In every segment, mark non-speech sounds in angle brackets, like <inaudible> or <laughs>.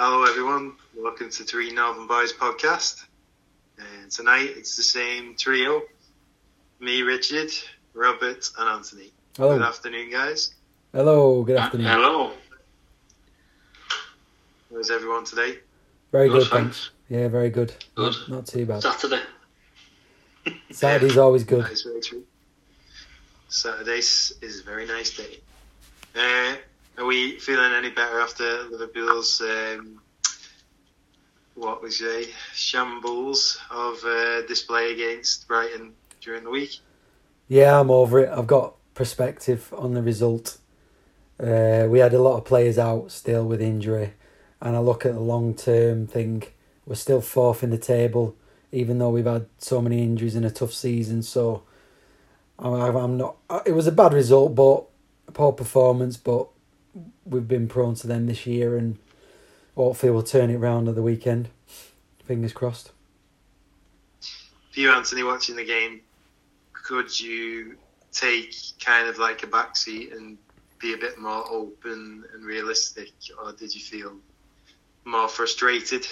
Hello, everyone. Welcome to Three Northern Boys podcast. And tonight it's the same trio me, Richard, Robert, and Anthony. Hello. Good afternoon, guys. Hello, good afternoon. Hello. How's everyone today? Very Good, good, thanks. Yeah, very good. Good. Not, not too bad. Saturday. Saturday's always good. That is very true. Saturday is a very nice day. Uh, are we feeling any better after Liverpool's, um, what we say, shambles of uh, display against Brighton during the week? Yeah, I'm over it. I've got perspective on the result. Uh, we had a lot of players out still with injury, and I look at the long term thing. We're still fourth in the table, even though we've had so many injuries in a tough season. So I'm, I'm not. It was a bad result, but a poor performance. But we've been prone to them this year, and hopefully we'll turn it round at the weekend. Fingers crossed. For you, Anthony, watching the game, could you take kind of like a backseat and be a bit more open and realistic, or did you feel more frustrated?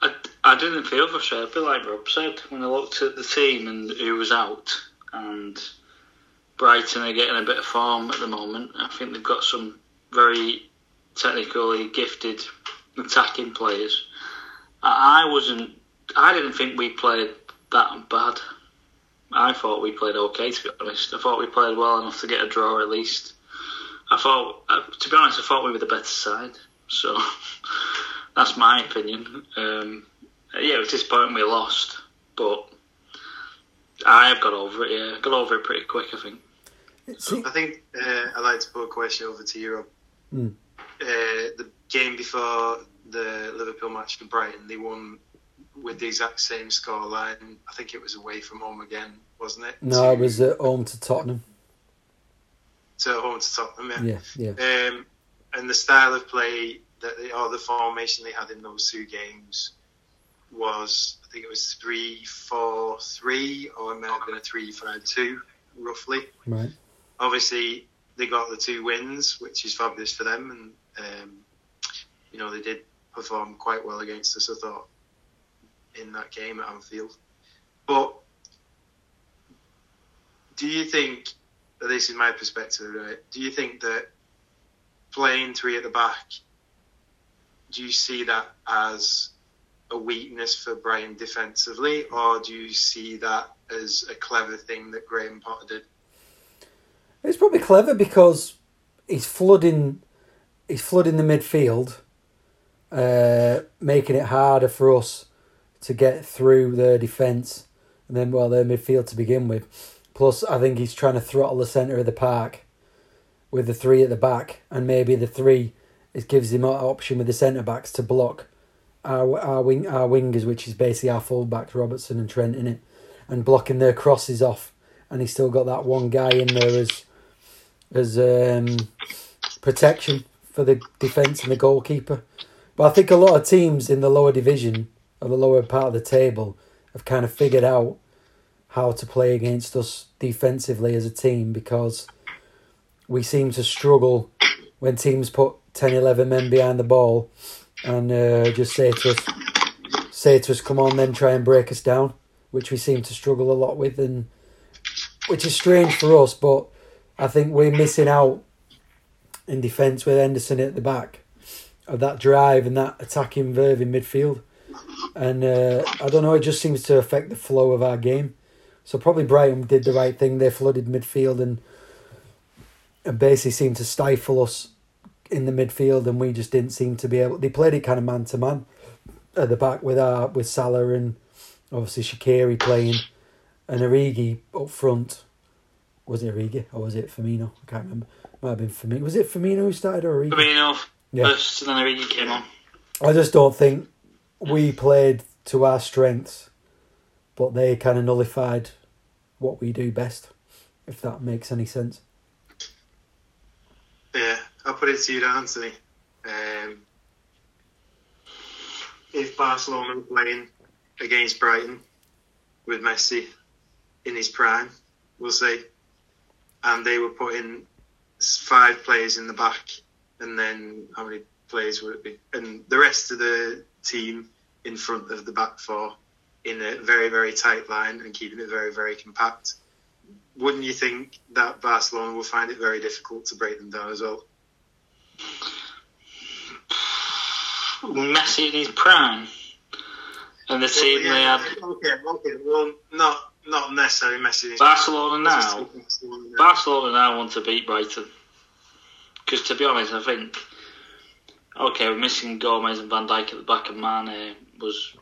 I, I didn't feel frustrated, but like Rob said, when I looked at the team and who was out, and Brighton are getting a bit of form at the moment. I think they've got some very technically gifted attacking players. I I wasn't. I didn't think we played that bad. I thought we played okay, to be honest. I thought we played well enough to get a draw at least. I thought, uh, to be honest, I thought we were the better side. So <laughs> that's my opinion. Um, yeah, it was disappointing we lost, but I've got over it. Yeah, got over it pretty quick. I think. I think uh, I'd like to put a question over to you, Rob. Mm. Uh, the game before the Liverpool match for Brighton, they won with the exact same scoreline. I think it was away from home again, wasn't it? no, it was at home to Tottenham. to home to Tottenham. Yeah. Yeah, yeah. Um, and the style of play that they, or the formation they had in those two games was, I think it was three four three, or it might have been a three five two, roughly. Right. Obviously, they got the two wins, which is fabulous for them, and um, you know they did perform quite well against us. I thought in that game at Anfield, but do you think? This is my perspective, right? Do you think that playing three at the back, do you see that as a weakness for Brighton defensively, or do you see that as a clever thing that Graham Potter did? It's probably clever because he's flooding, he's flooding the midfield, uh, making it harder for us to get through their defence, and then well their midfield to begin with. Plus, I think he's trying to throttle the centre of the park with the three at the back, and maybe the three it gives him an option with the centre backs to block our our wing our wingers, which is basically our full backs Robertson and Trent in it, and blocking their crosses off. And he's still got that one guy in there as as um, protection for the defence and the goalkeeper. But I think a lot of teams in the lower division or the lower part of the table have kind of figured out how to play against us defensively as a team because we seem to struggle when teams put 10, 11 men behind the ball and uh, just say to us, say to us, come on, then try and break us down, which we seem to struggle a lot with, and which is strange for us. But I think we're missing out in defence with Henderson at the back of that drive and that attacking verve in midfield. And uh, I don't know, it just seems to affect the flow of our game. So probably Brighton did the right thing. They flooded midfield and and basically seemed to stifle us in the midfield, and we just didn't seem to be able. They played it kind of man to man at the back with our with Salah and obviously Shaqiri playing, and Origi up front. Was it Origi or was it Firmino? I can't remember. Might have been Firmino. Was it Firmino who started or Origi? Firmino Yeah. first, and then Origi came on. I just don't think we played to our strengths, but they kind of nullified what we do best. If that makes any sense. Yeah, I'll put it to you, Anthony. Um, if Barcelona were playing against Brighton with Messi in his prime, we'll say, and they were putting five players in the back, and then how many players would it be? And the rest of the team in front of the back four in a very, very tight line and keeping it very, very compact. Wouldn't you think that Barcelona will find it very difficult to break them down as well? Messi in his prime, and the team Well, they yeah, had. Okay, okay. Well, not not necessarily Messi. Barcelona now. taking Barcelona now. Barcelona now want to beat Brighton. Because to be honest, I think okay, we're missing Gomez and Van Dijk at the back, and Mane was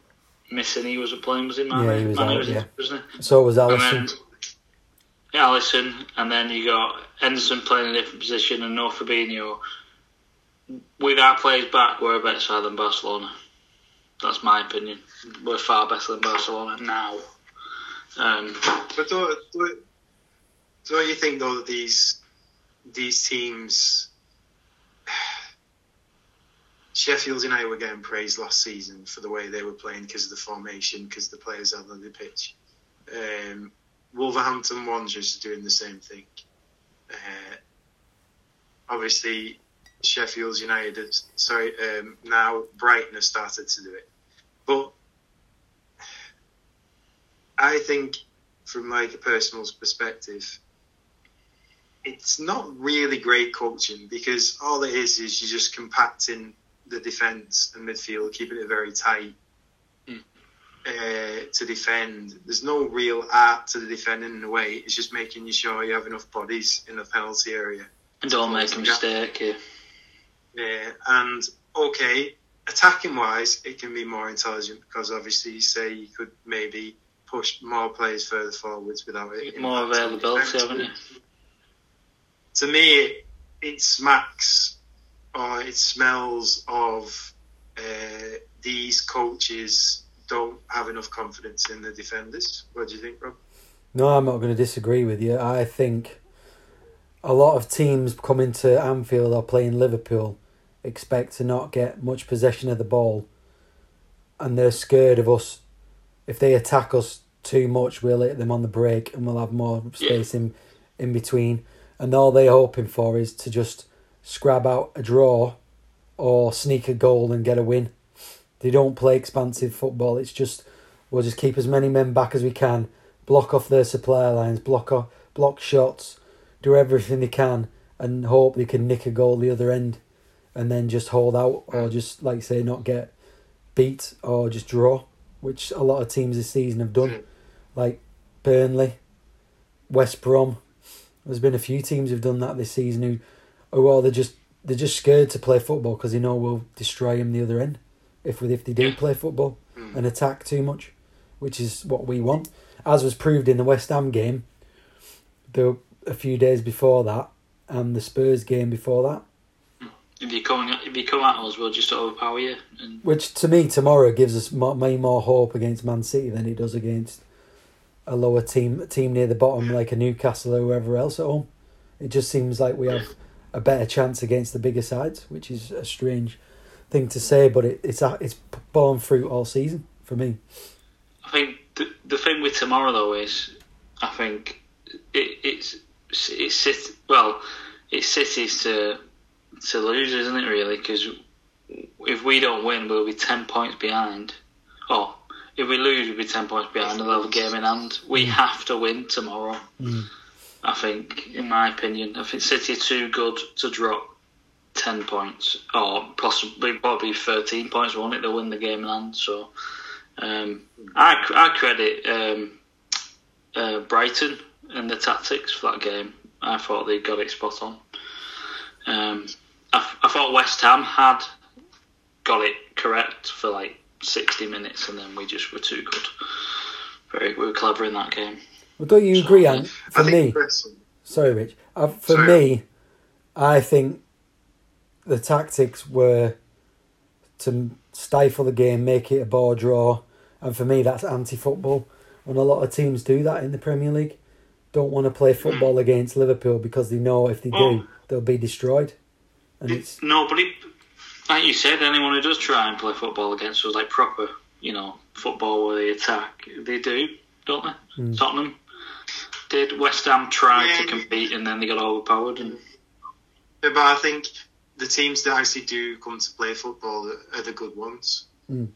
missing. He wasn't playing, was he? Mane, Yeah, he was Mane out, was yeah. in, wasn't he? So was And Alisson. yeah, Alisson, and then you got Henderson playing in a different position, and no Fabinho. With our players back, we're a better side than Barcelona. That's my opinion. We're far better than Barcelona now. Um, But do, do, don't you think though that these these teams, <sighs> Sheffield United were getting praised last season for the way they were playing because of the formation, because the players out on the pitch. Um, Wolverhampton Wanderers are doing the same thing. Uh, obviously, Sheffield United, sorry, um, now Brighton have started to do it, but I think from like a personal perspective, it's not really great coaching because all it is is you're just compacting the defence and midfield, keeping it very tight Mm. uh, to defend. There's no real art to the defending in a way. It's just making you sure you have enough bodies in the penalty area. And don't make a mistake here. Yeah, and okay, attacking wise, it can be more intelligent because obviously, you say you could maybe push more players further forwards without it. More availability, defence. haven't you? To me, it, it smacks or it smells of uh, these coaches don't have enough confidence in the defenders. What do you think, Rob? No, I'm not going to disagree with you. I think a lot of teams coming to Anfield or playing Liverpool expect to not get much possession of the ball, and they're scared of us. If they attack us too much, we'll hit them on the break, and we'll have more space in in between. And all they're hoping for is to just scrab out a draw or sneak a goal and get a win. They don't play expansive football. It's just we'll just keep as many men back as we can, block off their supply lines, block off, block shots, do everything they can, and hope they can nick a goal the other end, and then just hold out or just like say not get beat or just draw, which a lot of teams this season have done, like Burnley, West Brom. There's been a few teams who've done that this season who, oh well, they're just they're just scared to play football because they know we'll destroy them the other end if if they do play football Mm. and attack too much, which is what we want, as was proved in the West Ham game. The a few days before that, and the Spurs game before that, If you come if you come at us, we'll just overpower you. And which to me tomorrow gives us more, way more hope against Man City than it does against a lower team, a team near the bottom like a Newcastle or whoever else at home. It just seems like we have a better chance against the bigger sides, which is a strange thing to say, but it, it's a, it's borne fruit all season for me. I think the, the thing with tomorrow though is, I think it, it's it's City, well, it's City's to to lose, isn't it? Really, because if we don't win, we'll be ten points behind. Oh, if we lose, we'll be ten points behind and they'll have a game in hand. We have to win tomorrow. Mm. I think, in my opinion, I think City are too good to drop ten points, or possibly probably thirteen points. Won't it? They'll win the game in hand. So, um, I I credit um, uh, Brighton and the tactics for that game. I thought they got it spot on. Um, I, I thought West Ham had got it correct for like sixty minutes, and then we just were too good. Very, we were clever in that game. Well, don't you agree, Ant? For me, personally, Sorry, Rich. Uh, for Sorry. me, I think the tactics were to stifle the game, make it a ball draw, and for me, that's anti-football. When a lot of teams do that in the Premier League, don't want to play football against Liverpool because they know if they do, Oh. they'll be destroyed. And it's Nobody, like you said, anyone who does try and play football against us, like proper, you know, football where they attack, they do, don't they? Mm. Tottenham did. West Ham tried Yeah. to compete and then they got overpowered. And Yeah, but I think the teams that actually do come to play football are the good ones. Mm.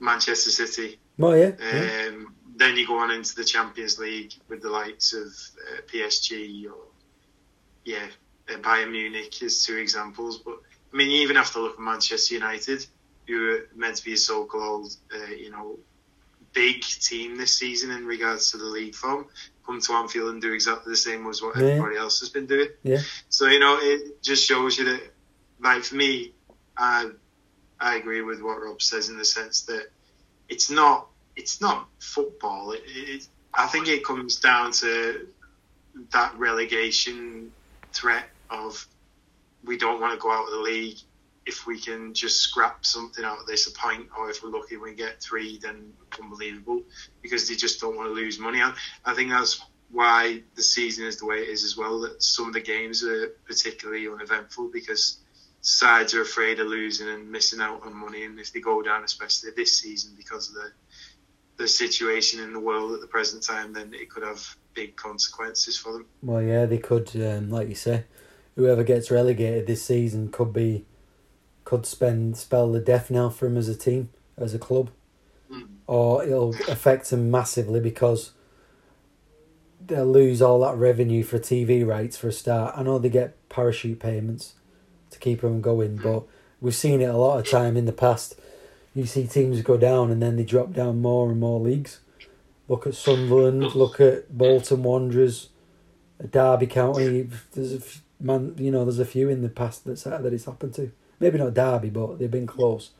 Manchester City. Well, yeah. yeah. Um, then you go on into the Champions League with the likes of uh, PSG or yeah, Bayern Munich is two examples. But I mean, you even have to look at Manchester United, who were meant to be a so-called, uh, you know, big team this season in regards to the league form. Come to Anfield and do exactly the same as what Yeah. everybody else has been doing. Yeah. So you know, it just shows you that, like for me, I I agree with what Rob says in the sense that it's not it's not football. It, it, I think it comes down to that relegation threat of we don't want to go out of the league. If we can just scrap something out of this a point, or if we're lucky we get three, then unbelievable because they just don't want to lose money. I, I think that's why the season is the way it is as well. That some of the games are particularly uneventful because sides are afraid of losing and missing out on money, and if they go down, especially this season, because of the the situation in the world at the present time, then it could have big consequences for them. Well, yeah, they could, um, like you say, whoever gets relegated this season could be, could spend spell the death knell for them as a team, as a club, Mm. or it'll affect them massively because they'll lose all that revenue for TV rights for a start. I know they get parachute payments to keep them going, but we've seen it a lot of time in the past. You see teams go down and then they drop down more and more leagues. Look at Sunderland. Look at Bolton Wanderers, Derby County. There's a man, you know, there's a few in the past that's that it's happened to. Maybe not Derby, but they've been close,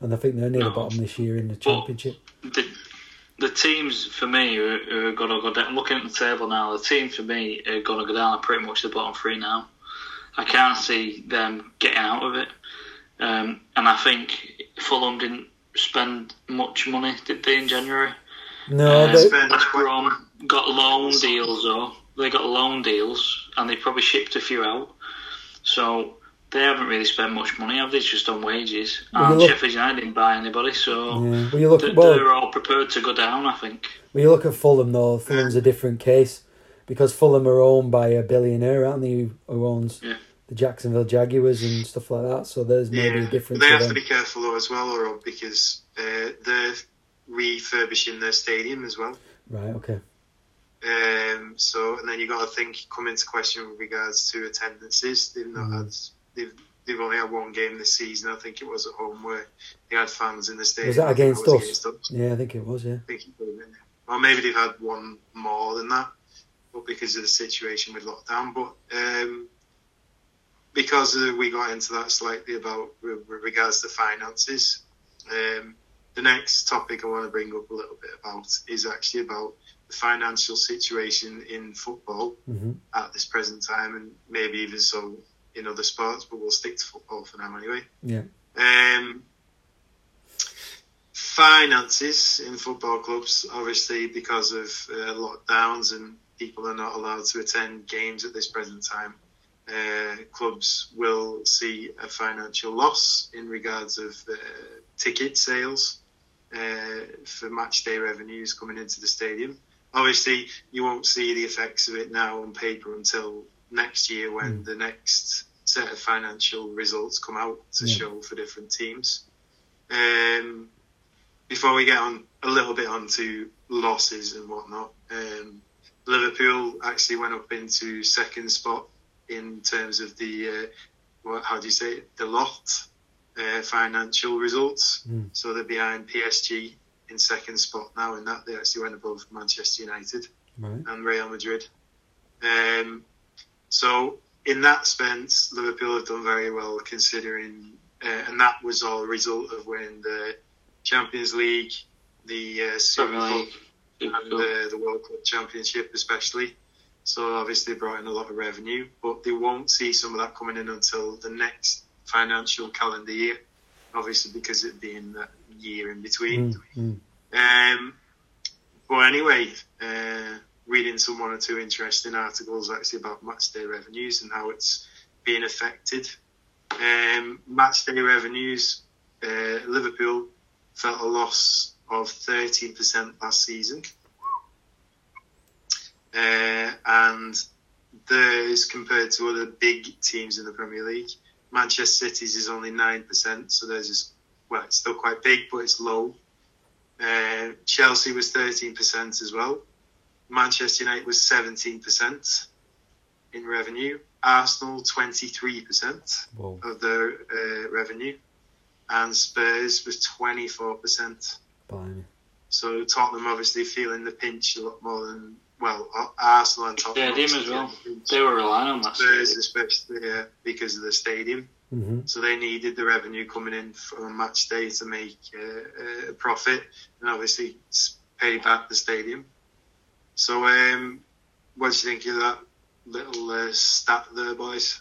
and I think they're near the bottom this year in the championship. the the teams for me who, who are going to go down. I'm looking at the table now. The teams for me are going to go down are pretty much the bottom three now. I can't see them getting out of it, um, and I think Fulham didn't spend much money, did they, in January? No, Um, they, Brom got loan deals though. They got loan deals, and they probably shipped a few out. So they haven't really spent much money, have they? It's just on wages. Well, And you look- Sheffield United didn't buy anybody, so yeah. Well, you look th- at well, they're all prepared to go down. I think. When you look at Fulham, though, Fulham's a different case because Fulham are owned by a billionaire, aren't they, who, who owns Yeah. the Jacksonville Jaguars and stuff like that. So there's maybe a Yeah, difference they have to be careful though as well, Rob, because uh, they're refurbishing their stadium as well. Right, okay. Um, so, and then you got to think come into question with regards to attendances. They've not Mhm. had, they've, they've only had one game this season. I think it was at home where they had fans in the stadium. Was that against was us? against us. Yeah, I think it was, yeah. I think it could have been. Or maybe they've had one more than that, but because of the situation with lockdown. But um, because uh, we got into that slightly about with, with regards to finances, um, the next topic I want to bring up a little bit about is actually about financial situation in football hmm at this present time, and maybe even so in other sports. But we'll stick to football for now anyway. Yeah. Um, finances in football clubs, obviously, because of uh, lockdowns and people are not allowed to attend games at this present time. Uh, clubs will see a financial loss in regards of uh, ticket sales uh, for match day revenues coming into the stadium. Obviously, you won't see the effects of it now on paper until next year when Mm. the next set of financial results come out to Yeah. show for different teams. Um, before we get on a little bit onto losses and whatnot, um, Liverpool actually went up into second spot in terms of the uh, what, how do you say it? the lot uh, financial results. Mm. So they're behind PSG in second spot now, and that they actually went above Manchester United Right. and Real Madrid. Um, so in that sense, Liverpool have done very well considering, uh, and that was all a result of winning the Champions League, the uh, Super Cup, League. and the, the World Cup Championship, especially. So obviously brought in a lot of revenue, but they won't see some of that coming in until the next financial calendar year. Obviously, because it being that year in between. Mm, mm. Um, but anyway, uh, reading some one or two interesting articles actually about match day revenues and how it's being affected. Um, match day revenues, uh, Liverpool felt a loss of 13% last season. Uh, and theirs compared to other big teams in the Premier League Manchester City's is only nine percent, so there's just well, it's still quite big, but it's low. Uh, Chelsea was thirteen percent as well. Manchester United was seventeen percent in revenue. Arsenal twenty three percent Whoa. of their uh, revenue, and Spurs was twenty four percent. Blimey. So Tottenham obviously feeling the pinch a lot more than well Arsenal and Tottenham. Yeah, them as well. feeling the pinch. They were relying on that. Spurs especially yeah, because of the stadium. hmm So they needed the revenue coming in from a match day to make uh, a profit and obviously pay back the stadium. So um, what do you think of that little uh, stat there, boys?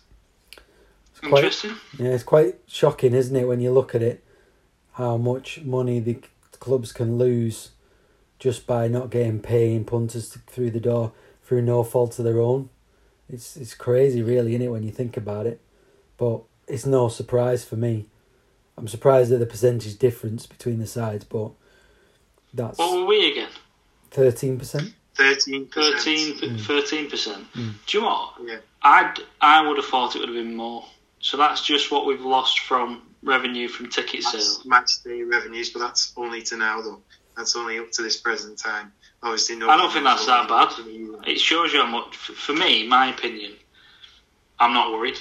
It's quite, Interesting. yeah, it's quite shocking, isn't it, when you look at it, how much money the clubs can lose just by not getting paying punters through the door through no fault of their own. It's it's crazy, really, isn't it, when you think about it? But it's no surprise for me. I'm surprised at the percentage difference between the sides, but that's What were we again? thirteen percent. 13%. 13 percent. Mm. Do you know what? Yeah. I'd I would have thought it would have been more. So that's just what we've lost from revenue from ticket That's sale. match day revenues, but that's only to now, though. That's only up to this present time. Obviously, no. I don't think that's that bad. It shows you how much. For me, my opinion, I'm not worried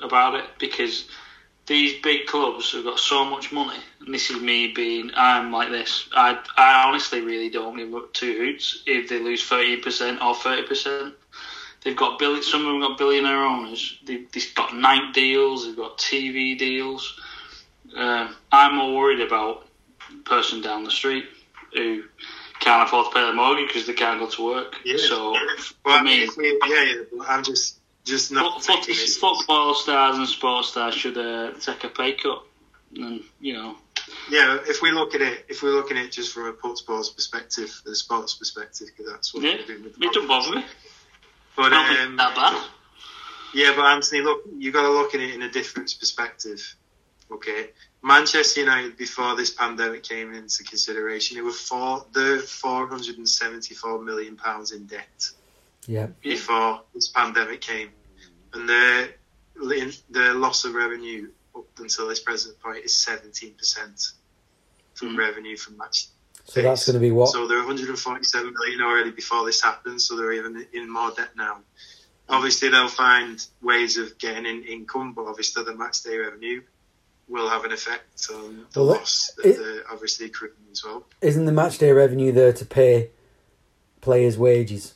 about it because these big clubs have got so much money, and this is me being I'm like this. I I honestly really don't give up two hoots if they lose thirty percent or thirty percent. They've got billion. Some of them got billionaire owners. They've, they've got night deals. They've got TV deals. Um, I'm more worried about the person down the street who can't afford to pay the mortgage because they can't go to work. Yeah. So <laughs> Well, I mean, yeah, yeah, but I'm just just not. Taking football stars and sports stars should uh, take a pay cut, and you know, Yeah, if we look at it, if we look at it just from a sports perspective, the sports perspective, because that's what yeah, we're doing with the it don't bother me. But Not um, that bad. yeah, but Anthony, look, you got to look at it in a different perspective. Okay, Manchester United before this pandemic came into consideration, they were four the four hundred and seventy four million pounds in debt. Yeah, before this pandemic came, and the the loss of revenue up until this present point is seventeen percent from Mhm. revenue from match so that's going to be what? So they're 147 million already before this happened, so they're even in more debt now. Obviously, they'll find ways of getting in income, but obviously the match day revenue will have an effect on the Well, loss that it- they're obviously accruing as well. isn't the match day revenue there to pay players' wages?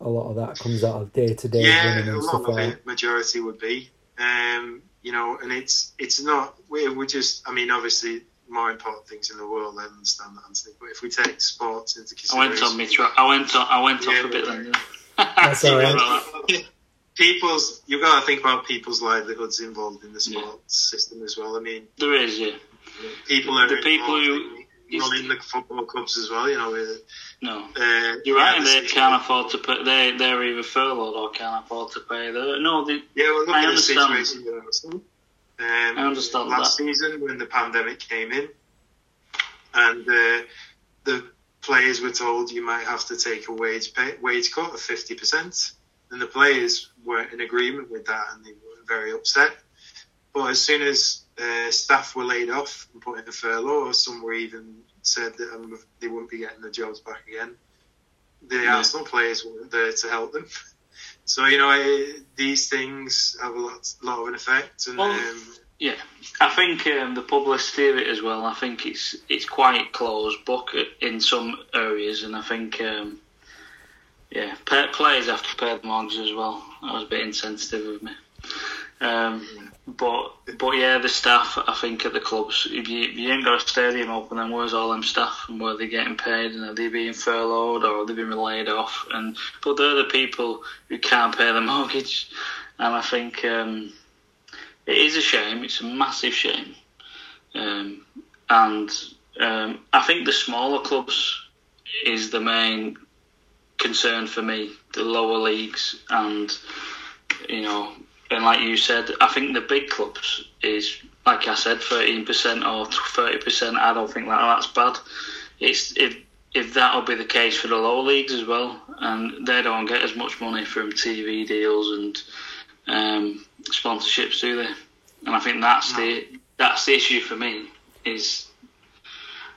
A lot of that comes out of day to day yeah, running a and lot stuff of like that. it, majority would be. Um, you know, and it's it's not we're, we're just. I mean, obviously, more important things in the world. I understand that, Anthony. But if we take sports into consideration, I went on me. I went on. I went Yeah, off a bit then. That's all <laughs> right. People's you've got to think about people's livelihoods involved in the sports system as well. I mean, There is, yeah. people are The people who- in running the football clubs as well. You know, with, No, uh, you're right. yeah, they can't afford to pay. They they're either furloughed or can't afford to pay. The no, they, Yeah, well, look I at the understand. situation with Arsenal. Um, I understand last that. season when the pandemic came in, and uh, the players were told you might have to take a wage pay, wage cut of fifty percent, and the players weren't in agreement with that, and they were very upset. But as soon as uh, staff were laid off and put in a furlough, or some were even said that um, they wouldn't be getting their jobs back again, the Yeah. Arsenal players weren't there to help them. <laughs> So you know eh, these things have a lot, lot of an effect, and Well, um, Yeah, I think um, the publicity of it as well. I think it's it's quite closed book in some areas, and I think um, yeah, players have to pay the mortgage as well. That was a bit insensitive of me. Um, but but yeah, the staff I think at the clubs. If you, if you ain't got a stadium open, then where's all them staff and where they getting paid and are they being furloughed or are they being laid off? And but they're the people who can't pay the <laughs> mortgage, and I think. Um, it is a shame. It's a massive shame, um, and um, I think the smaller clubs is the main concern for me. The lower leagues, and you know, and like you said, I think the big clubs is like I said, thirteen percent or thirty percent. I don't think that that's bad. It's if if that'll be the case for the lower leagues as well, and they don't get as much money from TV deals and um, sponsorships, do they? and I think that's the that's the issue for me is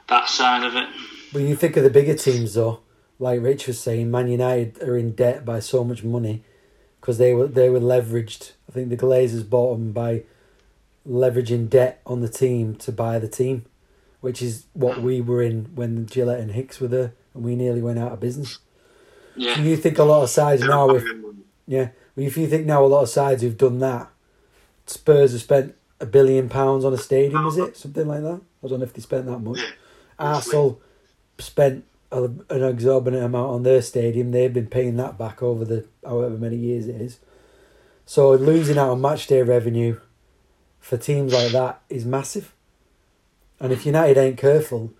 that side of it. When you think of the bigger teams, though, like Rich was saying, Man United are in debt by so much money because they were they were leveraged. I think the Glazers bought them by leveraging debt on the team to buy the team, which is what we were in when Gillett and Hicks were there, and we nearly went out of business. Yeah, you think a lot of sides now, if yeah, well, if you think now a lot of sides who've done that, Spurs have spent a billion pounds on a stadium, is it something like that? I don't know if they spent that much. Arsenal spent an exorbitant amount on their stadium. They've been paying that back over the however many years it is. So losing out on match day revenue for teams like that is massive. And if United ain't careful,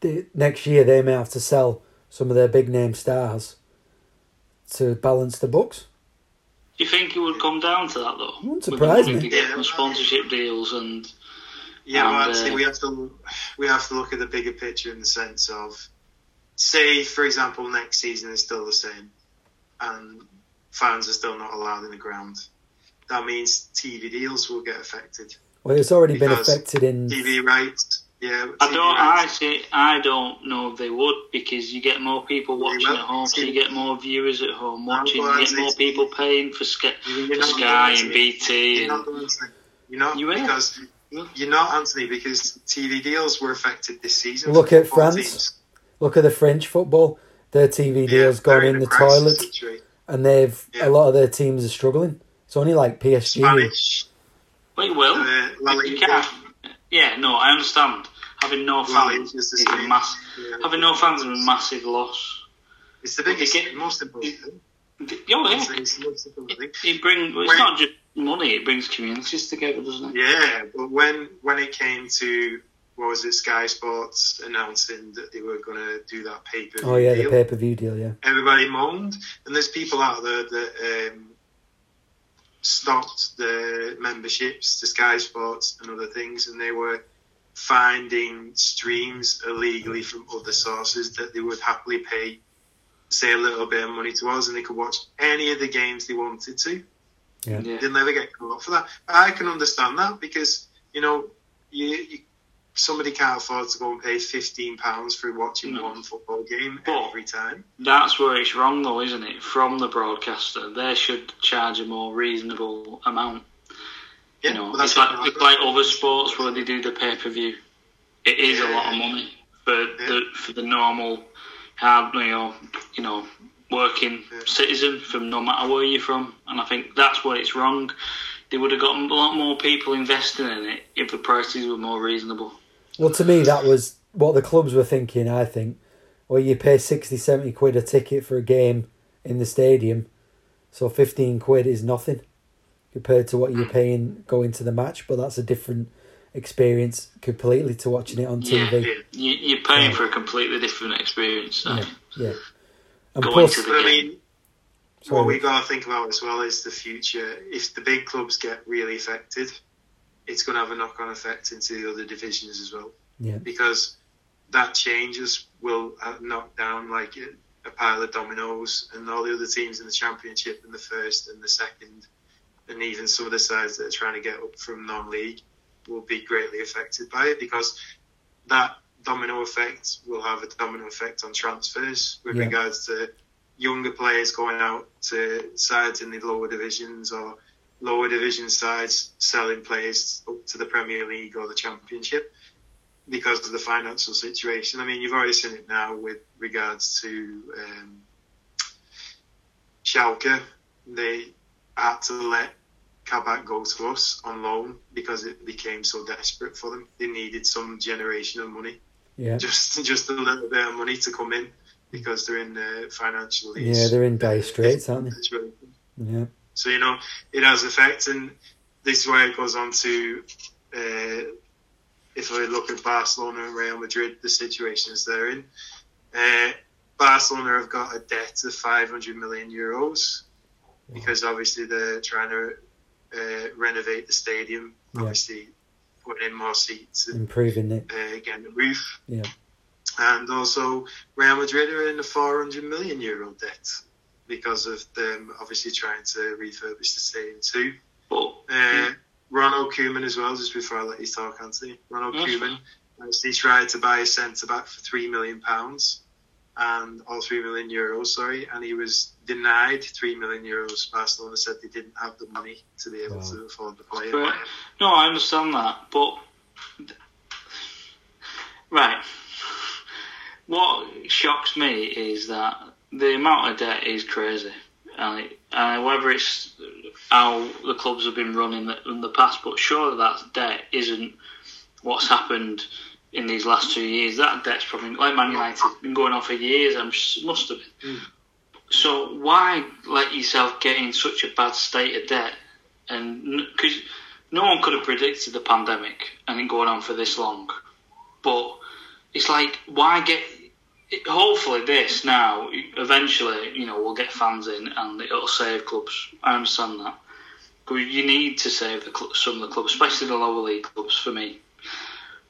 the, next year they may have to sell some of their big name stars to balance the books. do you think it would come down to that though? Wouldn't With surprise me. Yeah. sponsorship deals and Yeah, And, well, I'd say uh, we have to we have to look at the bigger picture in the sense of, say, for example, next season is still the same, and fans are still not allowed in the ground. That means TV deals will get affected. Well, it's already been affected in. TV rights, yeah. I don't. I rights. say I don't know if they would because you get more people watching at home, so you get more viewers at home watching. You get more people paying for, Sky, for Sky and BT. You're not And. You're not You will. because you're not Anthony because TV deals were affected this season. Look at France. teams. Look at the French football. Their TV Yeah, deals they're gone in a the toilet, situation. and they've Yeah. a lot of their teams are struggling. It's only like PSG. Spanish, well, you will. uh, La you Liga. can't. Yeah, no, I understand. Having no fans Liga's is a mass. Yeah. Having no fans is a massive loss. It's the biggest, get- most important thing. Oh yeah, It's, it's the most important thing. it, it brings. Well, it's When- not just money; it brings communities together, doesn't it? Yeah, but when when it came to what was it, Sky Sports announcing that they were going to do that pay per view Oh yeah, the pay per view deal. Yeah, everybody moaned, and there's people out there that um, stopped the memberships to Sky Sports and other things, and they were finding streams illegally from other sources that they would happily pay, say, a little bit of money to us, and they could watch any of the games they wanted to. Yeah. Yeah. They'll never get caught for that. I can understand that because you know you, you somebody can't afford to go and pay fifteen pounds for watching No. one football game But- every time. That's where it's wrong, though, isn't it? From the broadcaster, they should charge a more reasonable amount. Yeah, you know, that's it's like it's like other sports where they do the pay per view. It is a lot of money for the for the normal, hard, you know, you know, working Yeah. citizen from no matter where you're from. And I think that's where it's wrong. They would have gotten a lot more people investing in it if the prices were more reasonable. Well, to me, that was what the clubs were thinking. I think, well, you pay 60, 70 quid a ticket for a game in the stadium, so fifteen quid is nothing compared to what you're paying going to the match. But that's a different experience completely to watching it on Yeah, TV. Yeah. you, you're paying Yeah. for a completely different experience. So. Yeah, yeah. And Going plus, to the But I game. mean, Sorry. what we've got to think about as well is the future. If the big clubs get really affected, it's going to have a knock-on effect into the other divisions as well. yeah, because that changes will uh, knock down like a, a pile of dominoes, and all the other teams in the championship and the first and the second, and even some of the sides that are trying to get up from non-league will be greatly affected by it because that domino effect will have a domino effect on transfers with Yeah. regards to younger players going out to sides in the lower divisions or lower division sides selling players up to the Premier League or the Championship because of the financial situation. I mean, you've already seen it now with regards to um, Schalke. They had to let Kabak go to us on loan because it became so desperate for them. They needed some generation of money, yeah, just just a little bit of money to come in because they're in uh, financially. yeah. They're in dire straits, aren't they? Yeah, So you know it has effect, and this is why it goes on to. Uh, if I look at Barcelona and Real Madrid, the situations they're in, uh, Barcelona have got a debt of 500 million euros because obviously they're trying to uh, renovate the stadium. Yeah. Obviously, putting in more seats and improving it. uh, getting the roof. Yeah. And also, Real Madrid are in a 400 million euro debt because of them obviously trying to refurbish the stadium too. But Uh, Ronald Koeman as well. Just before I let you talk, Anthony, Ronald Yes. Koeman. He tried to buy a centre back for three million pounds, and or three million euros, sorry, and he was denied three million euros. Barcelona said they didn't have the money to be able Wow. to afford the player. But, no, I understand that, but right. What shocks me is that the amount of debt is crazy, and it, uh, whether it's how the clubs have been run in the, in the past, but surely that debt isn't what's happened in these last two years. That debt's probably like Man United been going on for years. I'm must have been. So why let yourself get in such a bad state of debt? And because no one could have predicted the pandemic and it going on for this long, but it's like why get? Hopefully, this now eventually, you know, we'll get fans in and it'll save clubs. I understand that, but you need to save the cl- some of the clubs, especially the lower league clubs. For me,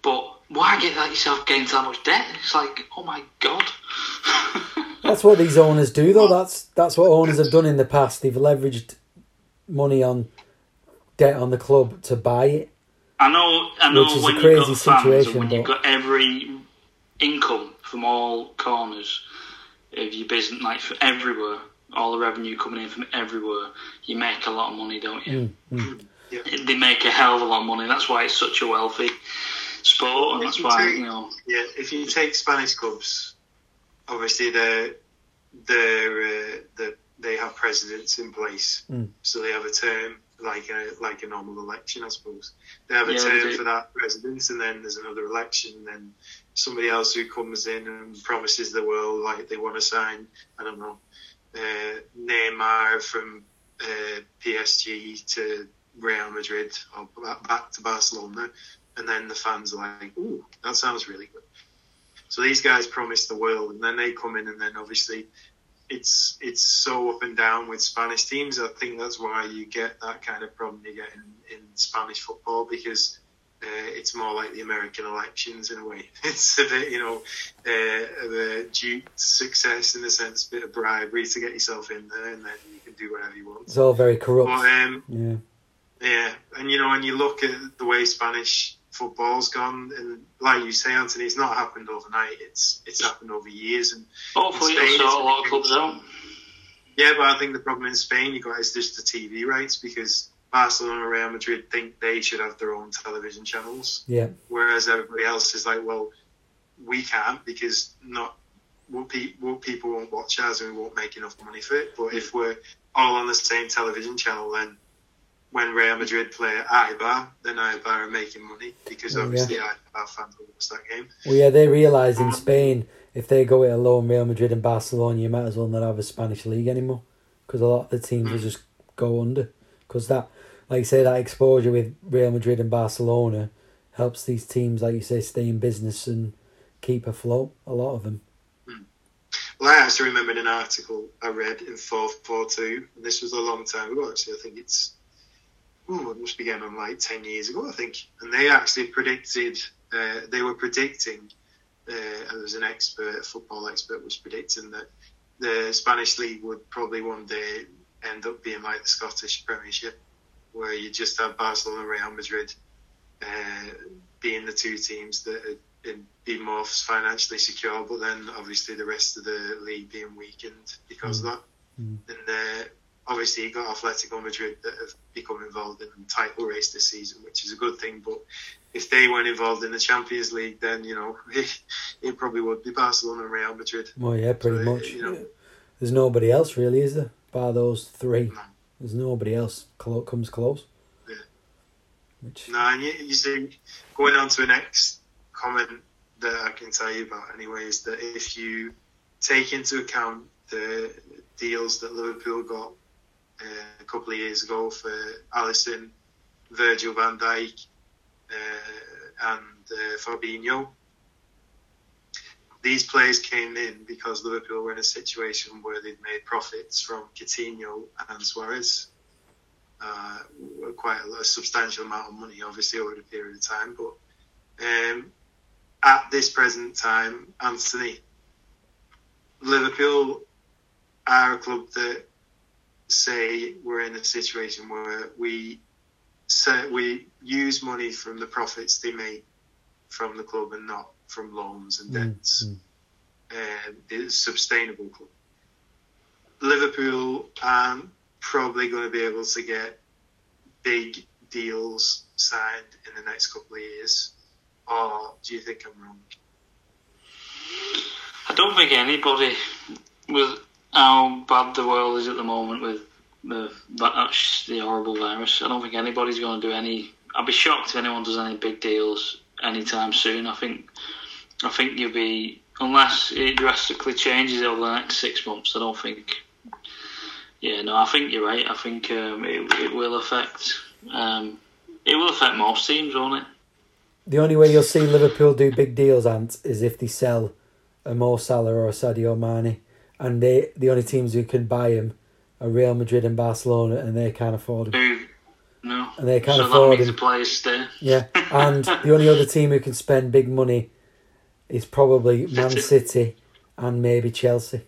but why get that yourself get into that much debt? It's like, oh my god. <laughs> That's what these owners do, though. That's that's what owners have done in the past. They've leveraged money on debt on the club to buy it. I know, I know Which is a when you've crazy got fans situation, and when you've got every income from all corners of your business, like from everywhere, all the revenue coming in from everywhere, you make a lot of money, don't you? Mm, They make a hell of a lot of money. That's why it's such a wealthy sport, and that's why you know. Yeah, if you take Spanish clubs, obviously they're they're uh, the, they have presidents in place, Mm. so they have a term like a like a normal election, I suppose. They have a Yeah, term for that president, and then there's another election, and then somebody else who comes in and promises the world like they want to sign. I don't know, uh, Neymar from uh, PSG to Real Madrid or back to Barcelona, and then the fans are like, "Ooh, that sounds really good." So these guys promise the world, and then they come in, and then obviously it's it's so up and down with Spanish teams. I think that's why you get that kind of problem you get in, in Spanish football because uh, it's more like the American elections in a way. <laughs> It's a bit, you know, uh, of a due success in the sense, a bit of bribery to get yourself in there, and then you can do whatever you want. It's all very corrupt. But um, Yeah. yeah, and you know, when you look at the way Spanish football's gone, and like you say, Anthony, it's not happened overnight. It's it's happened over years, and Hopefully, Spain it'll is sort a lot of clubs out. yeah, but I think the problem in Spain you got is just the TV rights because Barcelona and Real Madrid think they should have their own television channels, Yeah. whereas everybody else is like, well, we can't because not what, pe- what people won't watch ours and we won't make enough money for it. But if we're all on the same television channel, then when Real Madrid play at Eibar, then Eibar are making money because Oh, yeah. obviously Eibar fans will watch that game. Well, yeah, they realise in Spain if they go it alone, Real Madrid and Barcelona, you might as well not have a Spanish league anymore because a lot of the teams will mm. just go under. Because that, like you say, that exposure with Real Madrid and Barcelona helps these teams, like you say, stay in business and keep afloat. A lot of them. Well, I actually remember an article I read in 442, and this was a long time ago, actually. I think it's, ooh, it must be getting on like 10 years ago, I think. And they actually predicted, uh, they were predicting, uh, there was an expert, a football expert, was predicting that the Spanish league would probably one day end up being like the Scottish Premiership, where you just have Barcelona and Real Madrid uh, being the two teams that are be more financially secure, but then obviously the rest of the league being weakened because of that. Mm. And uh, obviously you've got Atletico Madrid that have become involved in the title race this season, which is a good thing. But if they weren't involved in the Champions League, then you know it, <laughs> it probably would be Barcelona and Real Madrid. Well, yeah, pretty So, much. you know- There's nobody else really, is there? Bar those three. No. There's nobody else clo- comes close. Yeah. Which No, and you, you see, going on to the next comment that I can tell you about anyway is that if you take into account the deals that Liverpool got uh, a couple of years ago for Alisson, Virgil van Dijk, uh, and uh, Fabinho, these players came in because Liverpool were in a situation where they'd made profits from Coutinho and Suarez uh, quite a, a substantial amount of money, obviously, over a period of time. But um, at this present time, Anthony, Liverpool are a club that say we're in a situation where we so we use money from the profits they make from the club and not from loans and Mm, debts. mm. Um, it's a sustainable club. Liverpool aren't probably going to be able to get big deals signed in the next couple of years. Or do you think I'm wrong? I don't think anybody, with how bad the world is at the moment with the that's the horrible virus, I don't think anybody's going to do any. I'd be shocked if anyone does any big deals anytime soon. I think, I think you'll be unless it drastically changes over the next six months. I don't think. Yeah, no, I think you're right. I think um, it, it will affect. Um, it will affect most teams, won't it? The only way you'll see Liverpool do big deals, Ant, is if they sell a Mo Salah or a Sadio Mane, and they the only teams who can buy him are Real Madrid and Barcelona, and they can't afford him. Who? And they can't so afford that means him. the players stay. Yeah, and <laughs> the only other team who can spend big money is probably Man City. And maybe Chelsea,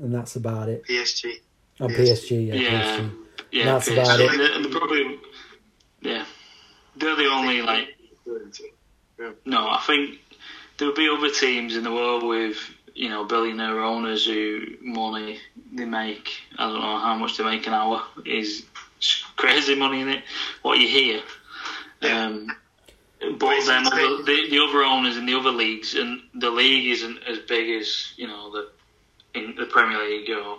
and that's about it. PSG. And PSG. Yeah, Yeah. PSG. Yeah, That's PSG. about it. They're probably, yeah, they're the only like. No, I think there'll be other teams in the world with you know billionaire owners who money they make. I don't know how much they make an hour is crazy money in it. What you hear. Yeah. Um, but then the, the, the other owners in the other leagues, and the league isn't as big as you know the in the Premier League or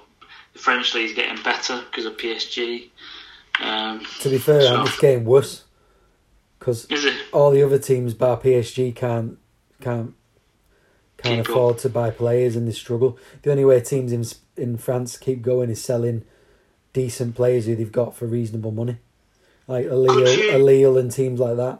the French league's getting better because of PSG. Um, To be fair, So- Ant, it's getting worse because all the other teams, bar PSG, can't can't can't Keep up. afford to buy players, and they struggle. The only way teams in in France keep going is selling decent players who they've got for reasonable money, like a Lille, Could you- a Lille, and teams like that.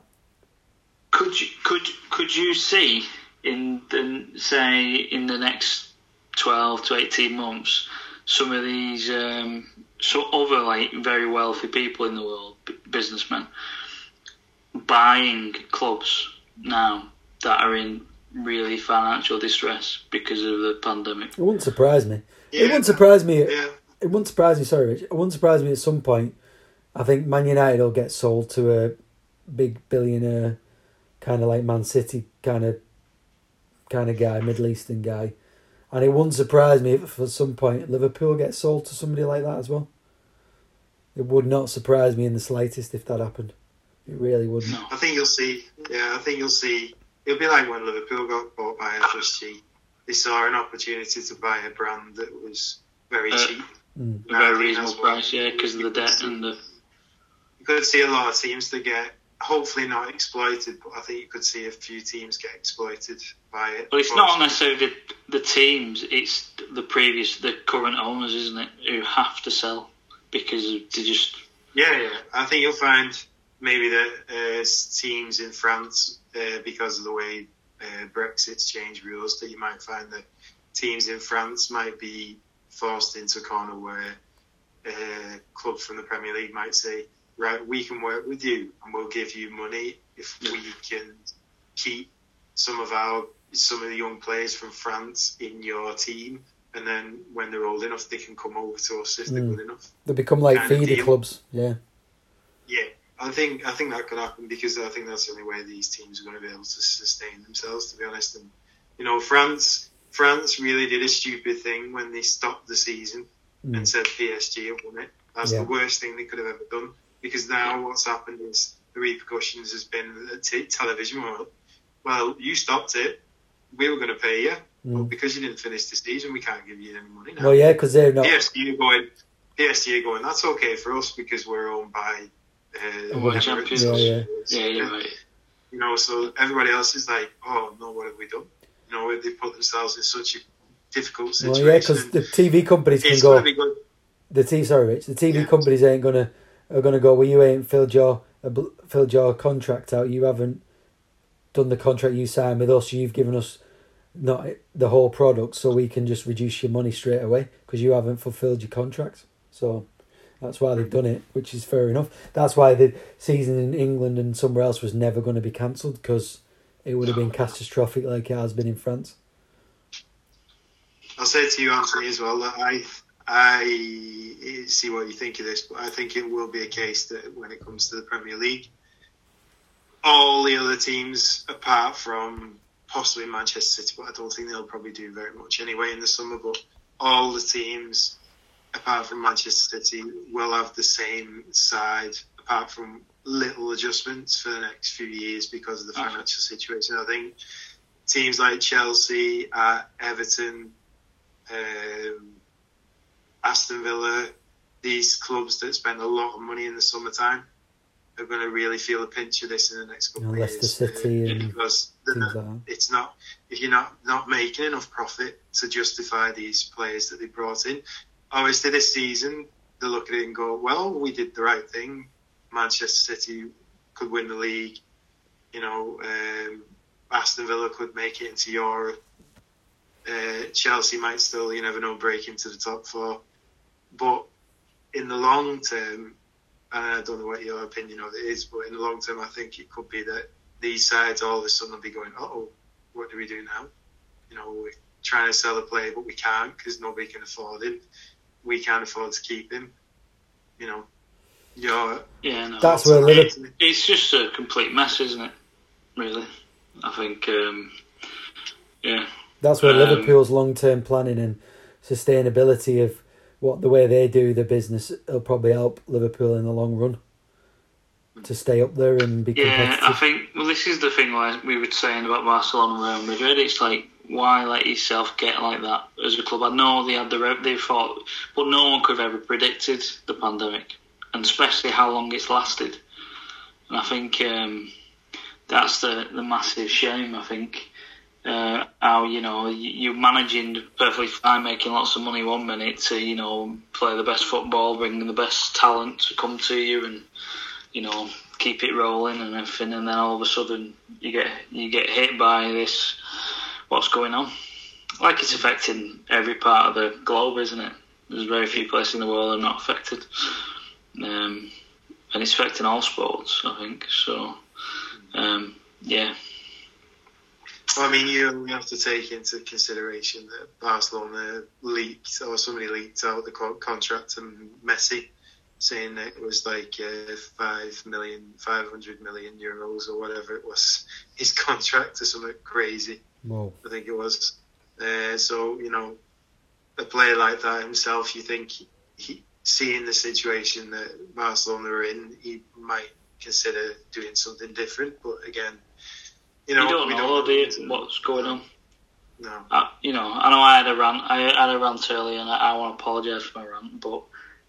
Could you could could you see in the say in the next twelve to eighteen months some of these um, so other like very wealthy people in the world, b- businessmen, buying clubs now that are in really financial distress because of the pandemic? It wouldn't surprise me. It wouldn't surprise me. Yeah. It wouldn't surprise me. Sorry, Rich. It wouldn't surprise me at some point. I think Man United will get sold to a big billionaire, kind of like Man City, kind of, kind of guy, Middle Eastern guy, and it wouldn't surprise me if at some point Liverpool gets sold to somebody like that as well. It would not surprise me in the slightest if that happened. It really wouldn't. No. I think you'll see. Yeah, I think you'll see. It'll be like when Liverpool got bought by a FSG. They saw an opportunity to buy a brand that was very Uh, cheap. Mm. A very reasonable price, yeah, because of the debt and the You could see a lot of teams that get hopefully not exploited, but I think you could see a few teams get exploited by it. Well, it's not necessarily the, the teams; it's the previous, the current owners, isn't it, who have to sell because they just Yeah, yeah. I think you'll find maybe the uh, teams in France, uh, because of the way uh, Brexit's changed rules, that you might find that teams in France might be forced into a corner where a club from the Premier League might say, right, we can work with you and we'll give you money if we can keep some of our some of the young players from France in your team. And then when they're old enough, they can come over to us if they're Mm. good enough. They become like Kind feeder deal. clubs. Yeah. Yeah, I think I think that could happen because I think that's the only way these teams are going to be able to sustain themselves. To be honest, and you know, France France really did a stupid thing when they stopped the season Mm. and said PSG have won it. That's Yeah. the worst thing they could have ever done because now what's happened is the repercussions has been that t- television. Well, well, you stopped it. We were going to pay you, but Mm. because you didn't finish the season, we can't give you any money now. Well, yeah, because they're not. PSG are going. PSG are going. That's okay for us because we're owned by uh, World champions. Yeah, yeah. yeah, you're right. You know, so everybody else is like, oh no, what have we done? Know, they put themselves in such a difficult Well, situation. yeah, because the TV companies can go. going to be good. The T sorry, Rich. The TV Yeah. companies ain't gonna are gonna go. Well, you ain't filled your filled your contract out. You haven't done the contract you signed with us. You've given us not the whole product, so we can just reduce your money straight away because you haven't fulfilled your contract. So that's why they've done it, which is fair enough. That's why the season in England and somewhere else was never going to be cancelled because it would have been catastrophic like it has been in France. I'll say to you, Anthony, as well that I I see what you think of this, but I think it will be a case that when it comes to the Premier League, all the other teams, apart from possibly Manchester City, but I don't think they'll probably do very much anyway in the summer. But all the teams, apart from Manchester City, will have the same side, apart from little adjustments for the next few years because of the financial situation. I think teams like Chelsea, uh, Everton, um, Aston Villa, these clubs that spend a lot of money in the summertime are going to really feel a pinch of this in the next couple You of years. City uh, and because things like not- it's not if you're not not making enough profit to justify these players that they brought in. Obviously, this season they look at it and go, "Well, we did the right thing. Manchester City could win the league. You know, um, Aston Villa could make it into Europe. Uh, Chelsea might still, you never know, break into the top four. But in the long term, and I don't know what your opinion of it is, but in the long term, I think it could be that these sides all of a sudden will be going, oh, what do we do now? You know, we're trying to sell a player, but we can't because nobody can afford him. We can't afford to keep him. You know, you're, Yeah, no. That's where Liverpool. it's just a complete mess, isn't it? Really, I think. Um, yeah, That's where Um, Liverpool's long term planning and sustainability of what the way they do the business will probably help Liverpool in the long run to stay up there and be yeah. I think. Well, this is the thing like we were saying about Barcelona and Real Madrid. It's like why let yourself get like that as a club? I know they had the re- they thought, but no one could have ever predicted the pandemic, and especially how long it's lasted. And I think um, that's the the massive shame. I think uh, how you know you- you're managing perfectly fine, making lots of money one minute to you know play the best football, bring the best talent to come to you, and you know keep it rolling and everything, and then all of a sudden you get you get hit by this. What's going on? Like it's affecting every part of the globe, isn't it? There's very few places in the world that are not affected, um, and it's affecting all sports. I think so. Um, yeah, I mean, you only have to take into consideration that Barcelona leaked, or somebody leaked out the contract to Messi, saying that it was like uh, five million, five hundred million euros or whatever it was, <laughs> his contract or something crazy. Whoa. I think it was. Uh, so you know, a player like that himself, you think he, he seeing the situation that Barcelona are in, he might consider doing something different. But again, you know, you don't we know, do you, what's going on? No. I, you know, I know I had a rant. I had a rant earlier, and I, I want to apologise for my rant, but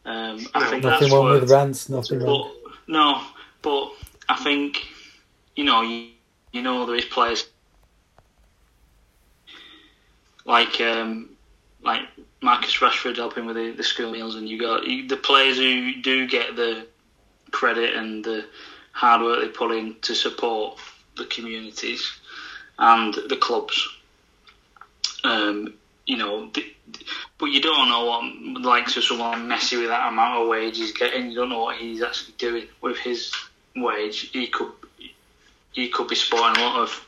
um, I No, think Nothing that's wrong what, with rants, nothing wrong. No, but I think you know, you, you know, there is players like um, like Marcus Rashford helping with the, the school meals, and you got you, the players who do get the credit and the hard work they put in to support the communities and the clubs. Um, you know, the, but you don't know what like so someone Messi with that amount of wage he's getting. You don't know what he's actually doing with his wage. He could he could be supporting a lot of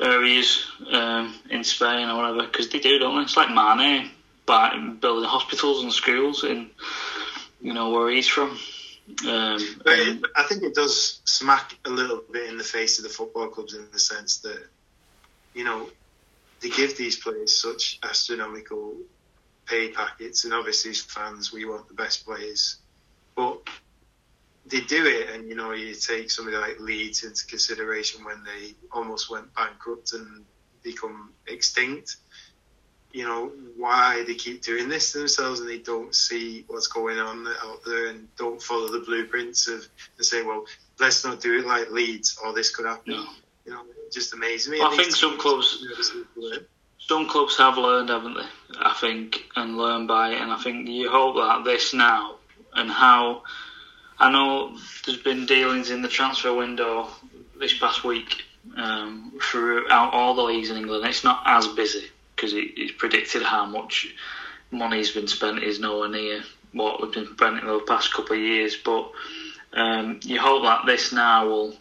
areas um, in Spain or whatever because they do, don't they? It's like Mane, by building hospitals and schools in you know where he's from. Um, it, I think it does smack a little bit in the face of the football clubs in the sense that, you know, they give these players such astronomical pay packets, and obviously as fans, we want the best players, but they do it, and you know, you take somebody like Leeds into consideration when they almost went bankrupt and become extinct. You know why they keep doing this to themselves, and they don't see what's going on out there, and don't follow the blueprints of and say, "Well, let's not do it like Leeds, or this could happen." no. You know, it just amazes me. Well, I think some clubs- some clubs have learned, haven't they? I think, and learned by it. And I think you hope that this now and how I know there's been dealings in the transfer window this past week um, throughout all the leagues in England. It's not as busy because it, it's predicted how much money's been spent is nowhere near what we've been spending over the past couple of years. But um, you hope that this now will.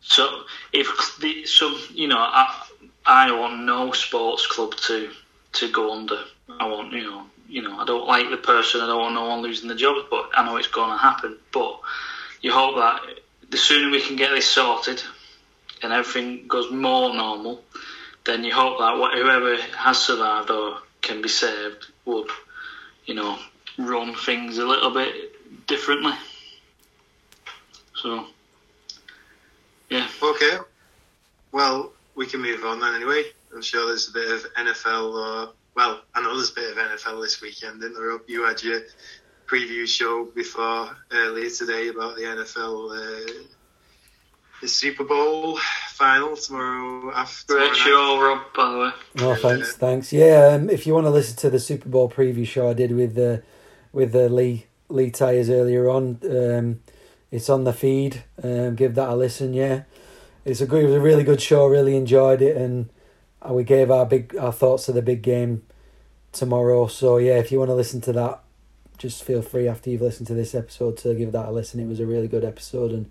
So if the, some, you know, I, I want no sports club to to go under. I want, you know, you know, I don't like the person. I don't want no one losing the jobs, but I know it's going to happen. But you hope that the sooner we can get this sorted and everything goes more normal, then you hope that whoever has survived or can be saved would, you know, run things a little bit differently. So, yeah. Okay. Well, we can move on then anyway. I'm sure there's a bit of NFL or, well, I know there's a bit of NFL this weekend, didn't there? You had your preview show before earlier today about the NFL, uh, the Super Bowl final tomorrow after. Great show, Rob, by the way. Oh, thanks, thanks. Yeah, um, if you want to listen to the Super Bowl preview show I did with uh, with uh, Lee Lee Tyers earlier on, um, it's on the feed. Um, give that a listen. Yeah, it's a good, it was a really good show. Really enjoyed it, and we gave our big our thoughts of the big game tomorrow. So yeah, if you want to listen to that, just feel free after you've listened to this episode to give that a listen. It was a really good episode, and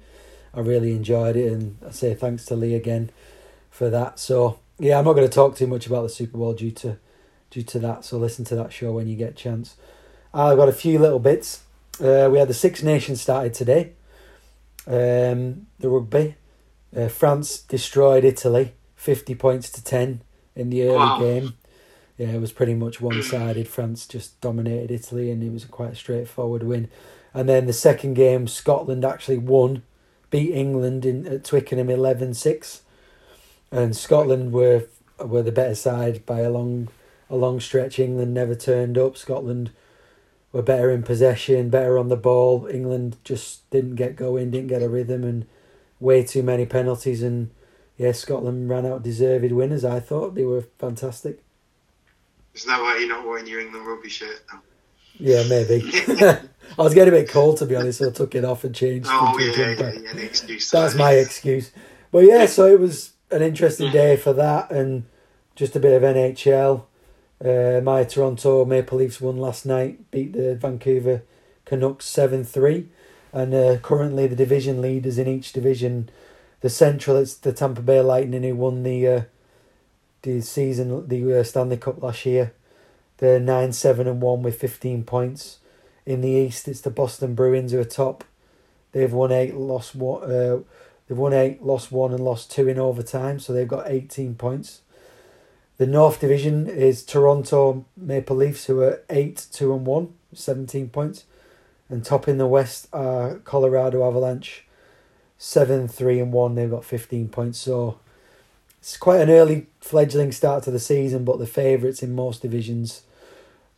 I really enjoyed it. And I say thanks to Lee again for that. So yeah, I'm not going to talk too much about the Super Bowl due to due to that. So listen to that show when you get a chance. I've got a few little bits. Uh, we had the Six Nations started today. Um, the rugby. Uh, France destroyed Italy, fifty points to ten in the early wow. game. Yeah, it was pretty much one sided. France just dominated Italy, and it was quite a straightforward win. And then the second game, Scotland actually won, beat England in at Twickenham 11-6. and Scotland were were the better side by a long a long stretch. England never turned up. Scotland were better in possession, better on the ball. England just didn't get going, didn't get a rhythm, and way too many penalties. And yeah, Scotland ran out deserved winners. I thought they were fantastic. Isn't that why you're not wearing your England rugby shirt now? Yeah, maybe. <laughs> I was getting a bit cold to be honest, so I took it off and changed. Oh yeah, yeah, yeah, excuse. That's my excuse. But yeah, so it was an interesting day for that, and just a bit of NHL. Uh, my Toronto Maple Leafs won last night, beat the Vancouver Canucks 7 3. And uh, currently the division leaders in each division. The Central, it's the Tampa Bay Lightning who won the uh, the season, the uh, Stanley Cup last year. They're 9 7 and 1 with 15 points. In the East, it's the Boston Bruins who are top. They've won 8, lost 1. Uh, they've won 8, lost 1, and lost 2 in overtime, so they've got 18 points. The North Division is Toronto Maple Leafs, who are 8 2 and 1, 17 points. And top in the West are Colorado Avalanche, 7 3 and 1. They've got 15 points. So it's quite an early fledgling start to the season, but the favourites in most divisions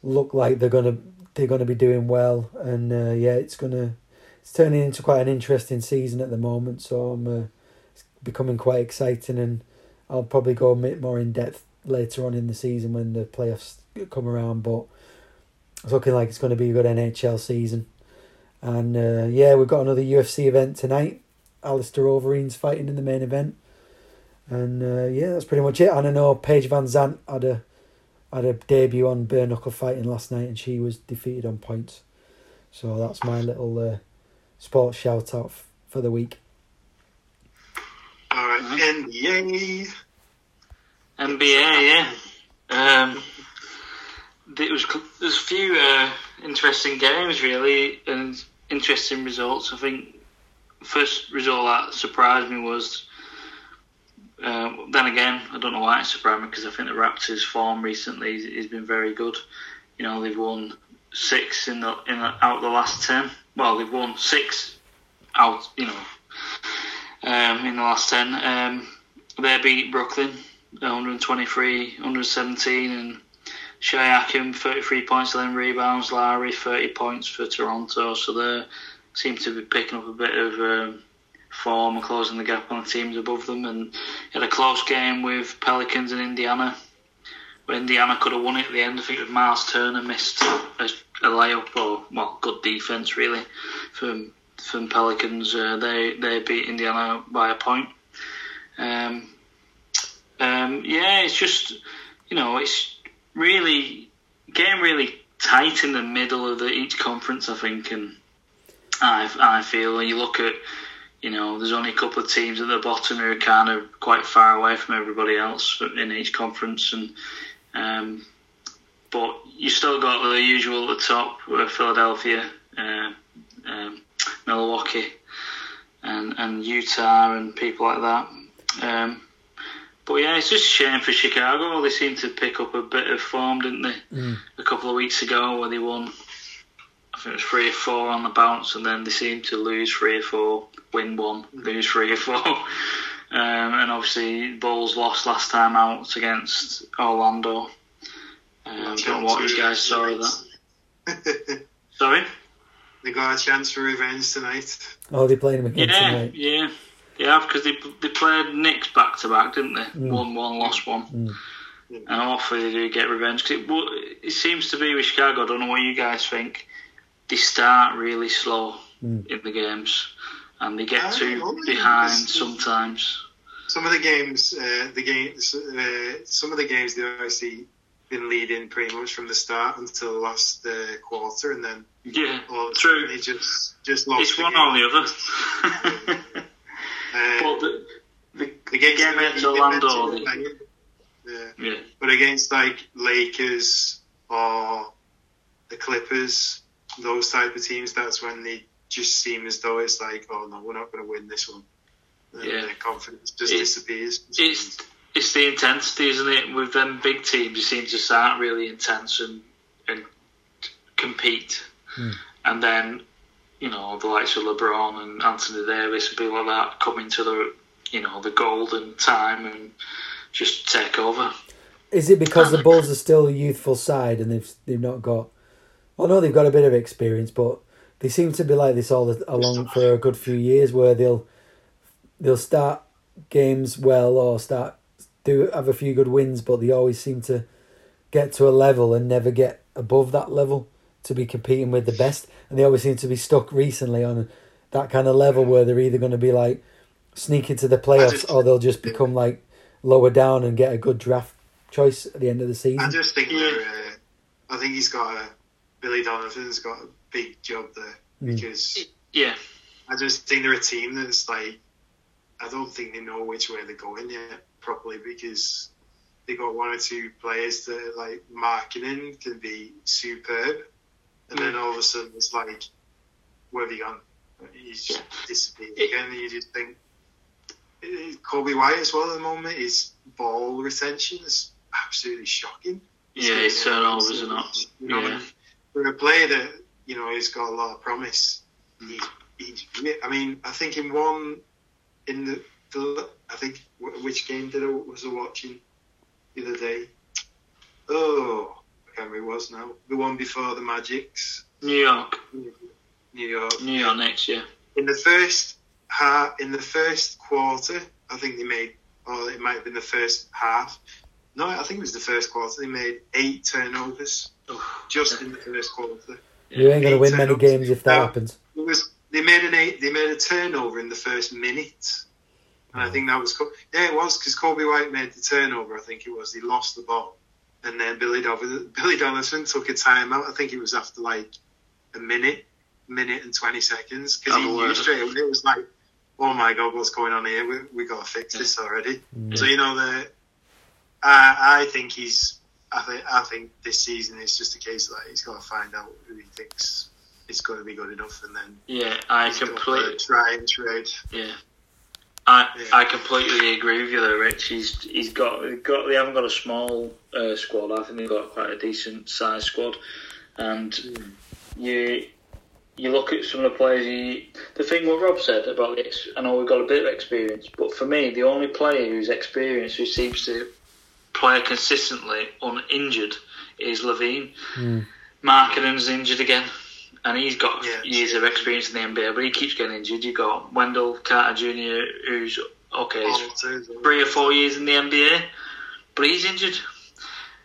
look like they're gonna they're gonna be doing well, and uh, yeah, it's gonna it's turning into quite an interesting season at the moment. So I'm uh, it's becoming quite exciting, and I'll probably go a bit more in depth later on in the season when the playoffs come around. But it's looking like it's going to be a good NHL season. And uh, yeah, we've got another UFC event tonight. Alistair Overeem's fighting in the main event. And uh, yeah, that's pretty much it. And I know Paige VanZant had a had a debut on bare knuckle fighting last night, and she was defeated on points. So that's my little uh, sports shout out f- for the week. All right, NBA. NBA, yeah. Um, there was there's a few uh, interesting games really and interesting results. I think first result that surprised me was. Uh, then again, I don't know why it surprised me because I think the Raptors' form recently has been very good. You know, they've won six in the in the, out of the last ten. Well, they've won six out. You know, um, in the last ten. Um, they beat Brooklyn 123, 117, and Siakam 33 points, 11 rebounds. Lowry 30 points for Toronto. So they seem to be picking up a bit of um, form and closing the gap on the teams above them. And had a close game with Pelicans and Indiana. Where Indiana could have won it at the end. I think Myles Turner missed a, a layup or well, good defense really from from Pelicans. Uh, they they beat Indiana by a point. Um, um, yeah, it's just you know it's really getting really tight in the middle of the, each conference. I think, and I I feel when you look at you know there's only a couple of teams at the bottom who are kind of quite far away from everybody else in each conference, and um, but you still got the usual at the top with Philadelphia, uh, um, Milwaukee, and and Utah and people like that. Um, but yeah, it's just a shame for Chicago. They seemed to pick up a bit of form, didn't they? Mm. A couple of weeks ago, where they won, I think it was three or four on the bounce, and then they seemed to lose three or four, win one, lose three or four. <laughs> Um, and obviously, Bulls lost last time out against Orlando. Um, I don't know what you guys saw of that. Sorry? they got a chance for revenge tonight. Oh, they're playing him again Yeah, tonight. yeah. Yeah, because they, they played Knicks back to back, didn't they? Mm. Won one, lost one. Mm. And hopefully they do get revenge. 'Cause it, it seems to be with Chicago, I don't know what you guys think, they start really slow Mm. in the games. And they get I too behind sometimes. Some of the games, uh, the games, uh, some of the games they've actually been leading pretty much from the start until the last uh, quarter, and then Yeah, all of True. they just just lost. it's the one game. or the other. <laughs> Uh, but the, the, the game that against Orlando, like, yeah. yeah. But against like Lakers or the Clippers, those type of teams, that's when they just seem as though it's like, oh no, we're not going to win this one. And Yeah. their confidence just It- disappears. it's it's the intensity, isn't it? With them big teams, you seem to start really intense and and compete, Hmm. and then you know the likes of LeBron and Anthony Davis and people like that come into the you know the golden time and just take over. Is it because the Bulls are still a youthful side and they've they've not got? Well, no, they've got a bit of experience, but they seem to be like this all along for a good few years, where they'll they'll start games well or start do have a few good wins, but they always seem to get to a level and never get above that level to be competing with the best, and they always seem to be stuck recently on that kind of level where they're either going to be like sneak into the playoffs just- or they'll just become like lower down and get a good draft choice at the end of the season. I just think uh, I think he's got a Billy Donovan's got a big job there Mm. because Yeah, I just think they're a team that's like I don't think they know which way they're going yet properly because they got one or two players that like Markkanen can be superb, and then all of a sudden it's like where have you gone? He's just disappeared It- again. And you just think eh, Coby White as well at the moment. His ball retention is absolutely shocking. yeah, it's turnovers and that. You know, Yeah. For a player that you know he's got a lot of promise, he's, he's I mean, I think in one in the, the I think which game did I was I watching the other day? Oh, I can't remember it was now. The one before the Magics, New York, New York. New York next year. In the first half, in the first quarter, I think they made, or it might have been the first half. No, I think it was the first quarter. They made eight turnovers just in the first quarter. You ain't going to win many games if that Now, happens. It was they made an eight. They made a turnover in the first minute, and I think that was yeah, it was because Coby White made the turnover. I think it was. He lost the ball, and then Billy Donovan, Billy Donovan took a timeout. I think it was after like a minute, minute and twenty seconds because Oh, he word. knew straight away. It was like, oh my god, what's going on here? We we got to fix this already. Mm. So you know the, I I think he's. I think I think this season is just a case that he's got to find out who he thinks is going to be good enough, and then Yeah, I He's completely. try and trade. Yeah. I, Yeah. I completely agree with you there, Rich. He's he's got got they haven't got a small uh, squad. I think they've got quite a decent sized squad, and you you look at some of the players. You, the thing what Rob said about the I know we've got a bit of experience, but for me, the only player who's experienced who seems to play consistently uninjured is LaVine. Mm. Markkanen's injured again, and he's got Yeah. years of experience in the NBA, but he keeps getting injured. You've got Wendell Carter Jr., who's okay, he's Alters, three or four years in the NBA, but he's injured.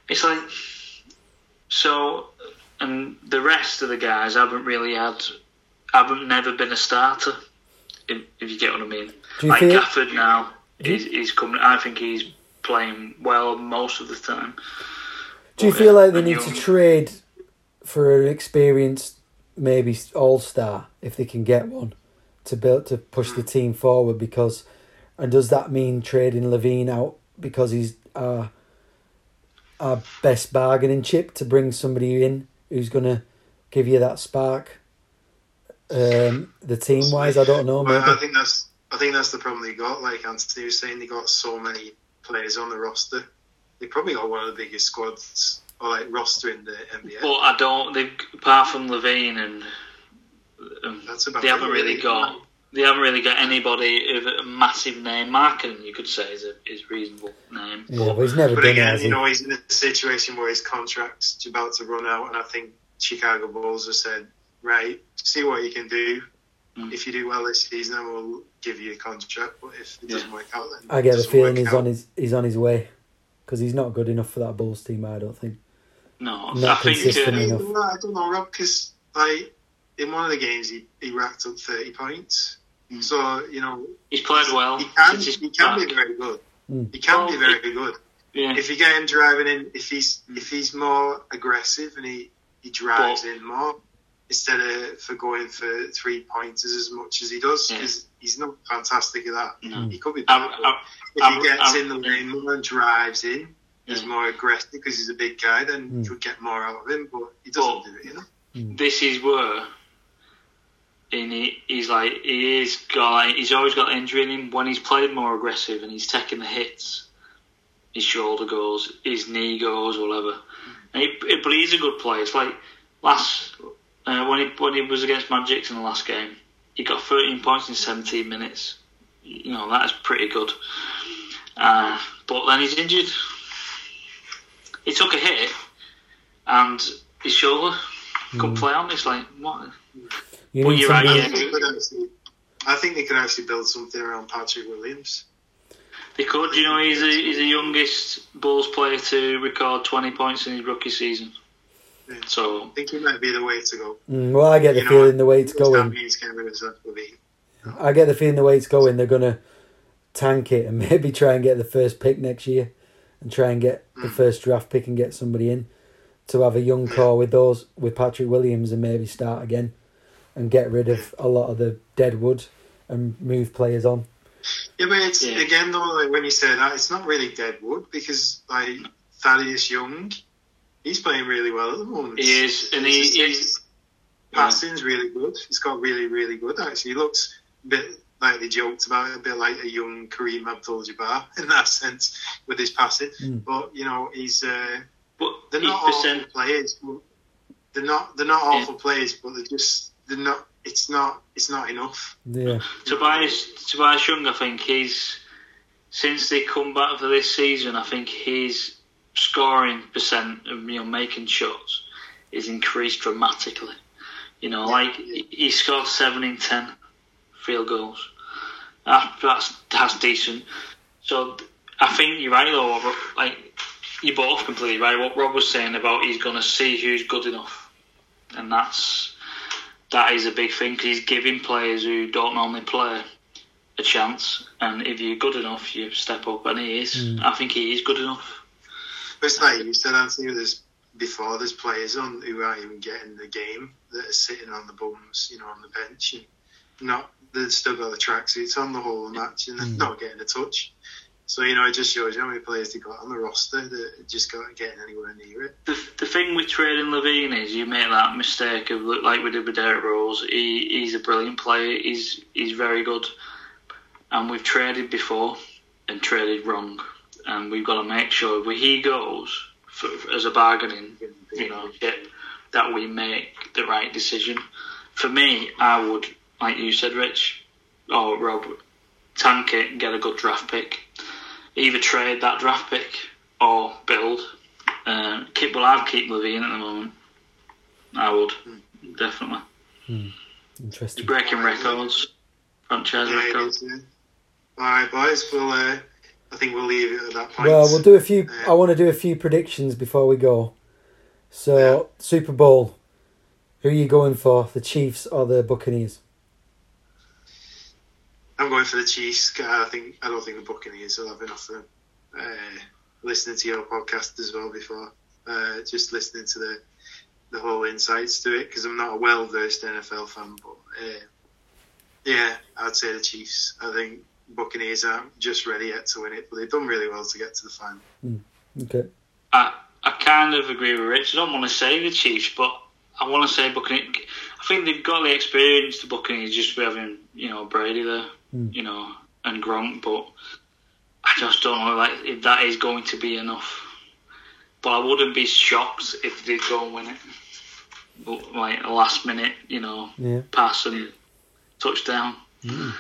It's like so, and the rest of the guys haven't really had, haven't never been a starter. If, if you get what I mean, Do like Gafford now, he's, he's coming. I think he's playing well most of the time. Do you But, feel like they need you- to trade for an experienced, maybe all star, if they can get one, to build to push the team forward? Because, and does that mean trading LaVine out because he's uh, our best bargaining chip to bring somebody in who's going to give you that spark. Um, the team wise, I don't know. Maybe. I think that's I think that's the problem they got. Like Anthony was saying, they got so many players on the roster. They probably got one of the biggest squads or like roster in the NBA. But I don't. They've apart from LaVine and um, That's about they haven't it, really got. They haven't really got anybody of a massive name. Markin, you could say, is a is reasonable name. yeah, but he's never But done again, has you know, he's in a situation where his contract's about to run out, and I think Chicago Bulls have said, right, see what you can do. Mm. If you do well this season, then we'll give you a contract. But if it doesn't Yeah. work out, then I get the feeling he's out. on his he's on his way because he's not good enough for that Bulls team. I don't think. No, Not I think consistent uh, I enough. don't know, I don't know, Rob, because like in one of the games he, he racked up thirty points. Mm. So you know he's played well. he can he can back. be very good. Mm. He can Well, be very good. Yeah, If you get him driving in, if he's if he's more aggressive and he he drives in more instead of for going for three pointers as much as he does, Yeah. because he's not fantastic at that. No. He could be. I, better, but I, if I- he gets I- in the lane more and drives in, is Yeah. more aggressive because he's a big guy, then Mm. you could get more out of him. But he doesn't Well, do it, you know. this is where and he, he's like he is got like, he's always got injury in him when he's played more aggressive and he's taking the hits his shoulder goes his knee goes whatever and he, but he's a good player it's like last uh, when he when he was against Magic in the last game he got 13 points in 17 minutes you know that is pretty good uh, but then he's injured he took a hit and his shoulder couldn't play on it's like what You Well, need you're right, I yeah. think, they could actually, I think they could actually build something around Patrick Williams. They could, you know, he's the he's the youngest Bulls player to record 20 points in his rookie season. Yeah. So, I think he might be the way to go. Mm, well, I get the You know, feeling the way it's That going. means getting rid of Zach LaVine. I get the feeling the way it's going, they're gonna tank it and <laughs> maybe try and get the first pick next year, and try and get the Mm. first draft pick and get somebody in to have a young core with those with Patrick Williams and maybe start again, and get rid of a lot of the dead wood and move players on. Yeah, but it's Yeah. again though, like when you say that, it's not really dead wood because like Thaddeus Young, he's playing really well at the moment. He is, and he- His- he's- his passing's really good. He's got really, really good actually. He looks a bit like they joked about it, a bit like a young Kareem Abdul-Jabbar <laughs> in that sense with his passing. Mm. But you know, he's uh, but they're his not awful percent, players. They're not they're not Yeah. awful players, but they're just they're not. It's not it's not enough. Yeah, Tobias, Tobias Young, I think he's, since they come back for this season, I think his scoring percent of, you know, making shots is increased dramatically. You know, like, he scored 7 in 10 field goals. That, that's, that's decent. So, I think you're right, though. Like, you're both completely right. What Rob was saying about he's going to see who's good enough. And that's, that is a big thing because he's giving players who don't normally play a chance. And if you're good enough, you step up. And he is. Mm. I think he is good enough. But it's like you said, Anthony, there's before there's players on who aren't even getting the game that are sitting on the bums, you know, on the bench and not they've still got the tracksuits on the whole match and they're Mm. not getting a touch. So, you know, it just shows you how many players they got on the roster that just got getting anywhere near it. The, the thing with trading LaVine is you make that mistake of look like we did with Derrick Rose. He, he's a brilliant player. He's he's very good, and we've traded before and traded wrong, and we've got to make sure where he goes for, as a bargaining, you know, chip, that we make the right decision. For me, I would, like you said, Rich or Rob, tank it and get a good draft pick. Either trade that draft pick or build. Uh, keep well, I'd keep LaVine at the moment. I would definitely. He's interesting. breaking records, franchise Yeah, records. is. All right, boys. Well, uh, I think we'll leave it at that point. Well, we'll do a few. Yeah. I want to do a few predictions before we go. So Super Bowl, who are you going for? The Chiefs or the Buccaneers? I'm going for the Chiefs. I think I don't think the Buccaneers will have enough of uh, listening to your podcast as well before. Uh, just listening to the the whole insights to it because I'm not a well versed NFL fan, but uh, yeah, I'd say the Chiefs. I think Buccaneers aren't just ready yet to win it, but they've done really well to get to the final. Okay. I I kind of agree with Rich. I don't want to say the Chiefs, but I want to say Buccaneers. I think they've got the experience. The Buccaneers just with having you know Brady there, Mm. you know, and Gronk, but I just don't know like if that is going to be enough. But I wouldn't be shocked if they did go and win it. But like a last minute, you know, Yeah. pass and touchdown. Mm.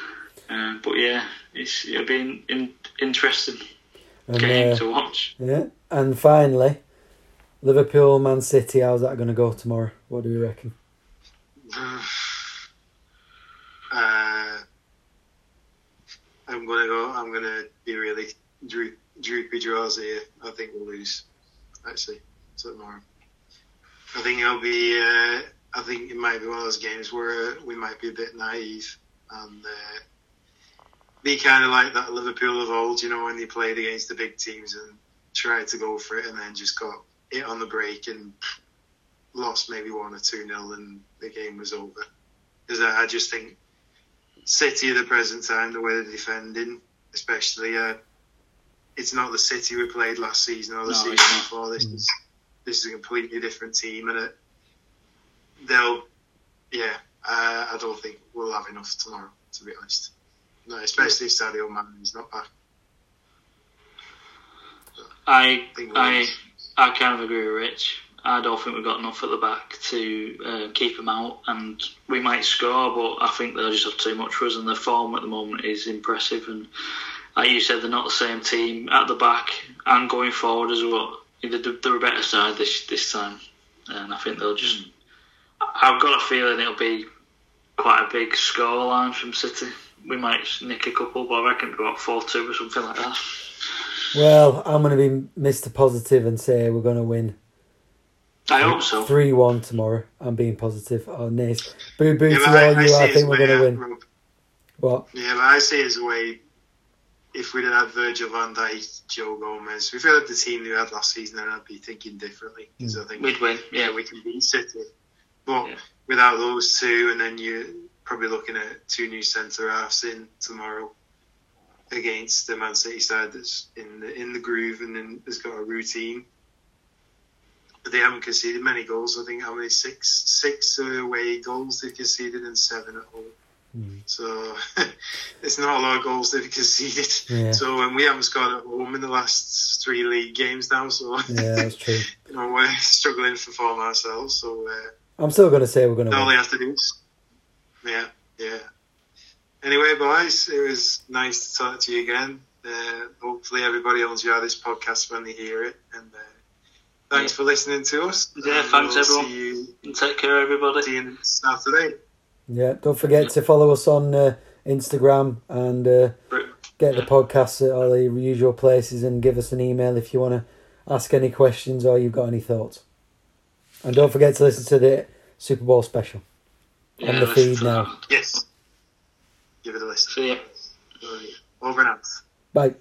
Uh, but yeah, it's it'll be an in, interesting And, game uh, to watch. yeah. And finally, Liverpool, Man City. How's that going to go tomorrow? What do we reckon? <sighs> Uh, I'm gonna go. I'm gonna be really droop, droopy draws here. I think we'll lose. Actually, tomorrow. I think it'll be. Uh, I think it might be one of those games where we might be a bit naive and uh, be kind of like that Liverpool of old. You know, when they played against the big teams and tried to go for it, and then just got it on the break and lost maybe one or two nil, and the game was over. Because I, I just think City at the present time, the way they're defending, especially, uh, it's not the City we played last season or the No, season before. This Mm. is this is a completely different team, and it, they'll, yeah, uh, I don't think we'll have enough tomorrow, to be honest. No, especially if Sadio Mane is not back. I I I. I kind of agree with Rich. I don't think we've got enough at the back to uh, keep them out, and we might score, but I think they'll just have too much for us. And their form at the moment is impressive, and like you said, they're not the same team at the back and going forward as well. They're, they're a better side this this time, and I think they'll just. I've got a feeling it'll be quite a big scoreline from City. We might nick a couple, but I reckon it'll be about four two or something like that. Well, I'm going to be Mr. Positive and say we're going to win I hope so. 3 1 tomorrow. I'm being positive. Oh, nice. Boo boo Yeah, to I, all I you. see I think we're going to win. Rob. What? Yeah, but I see it as a way. If we'd had Virgil van Dijk, Joe Gomez, if we had the team we had last season, then I'd be thinking differently. Because I think We'd win, yeah, yeah. we can beat City. But Yeah. without those two, and then you're probably looking at two new centre halves in tomorrow against the Man City side that's in the in the groove and then has got a routine. But they haven't conceded many goals. I think how many six six away goals they've conceded and seven at home. Hmm. So <laughs> it's not a lot of goals they've conceded. Yeah. So and we haven't scored at home in the last three league games now. So Yeah, <laughs> that's true. you know we're struggling for form ourselves. So. Uh, I'm still going to say we're going to all win. they have to do is, yeah, yeah. Anyway, boys, it was nice to talk to you again. Uh, hopefully, everybody will enjoy this podcast when they hear it. And uh, thanks Yeah. for listening to us. Yeah, And thanks, we'll everyone. See you, And take care, everybody. see you Saturday. Yeah, don't forget to follow us on uh, Instagram and uh, get the podcasts at all the usual places and give us an email if you want to ask any questions or you've got any thoughts. And don't forget to listen to the Super Bowl special. On the listen feed now. Yes. Give it a listen. See ya. Over and out. Bye.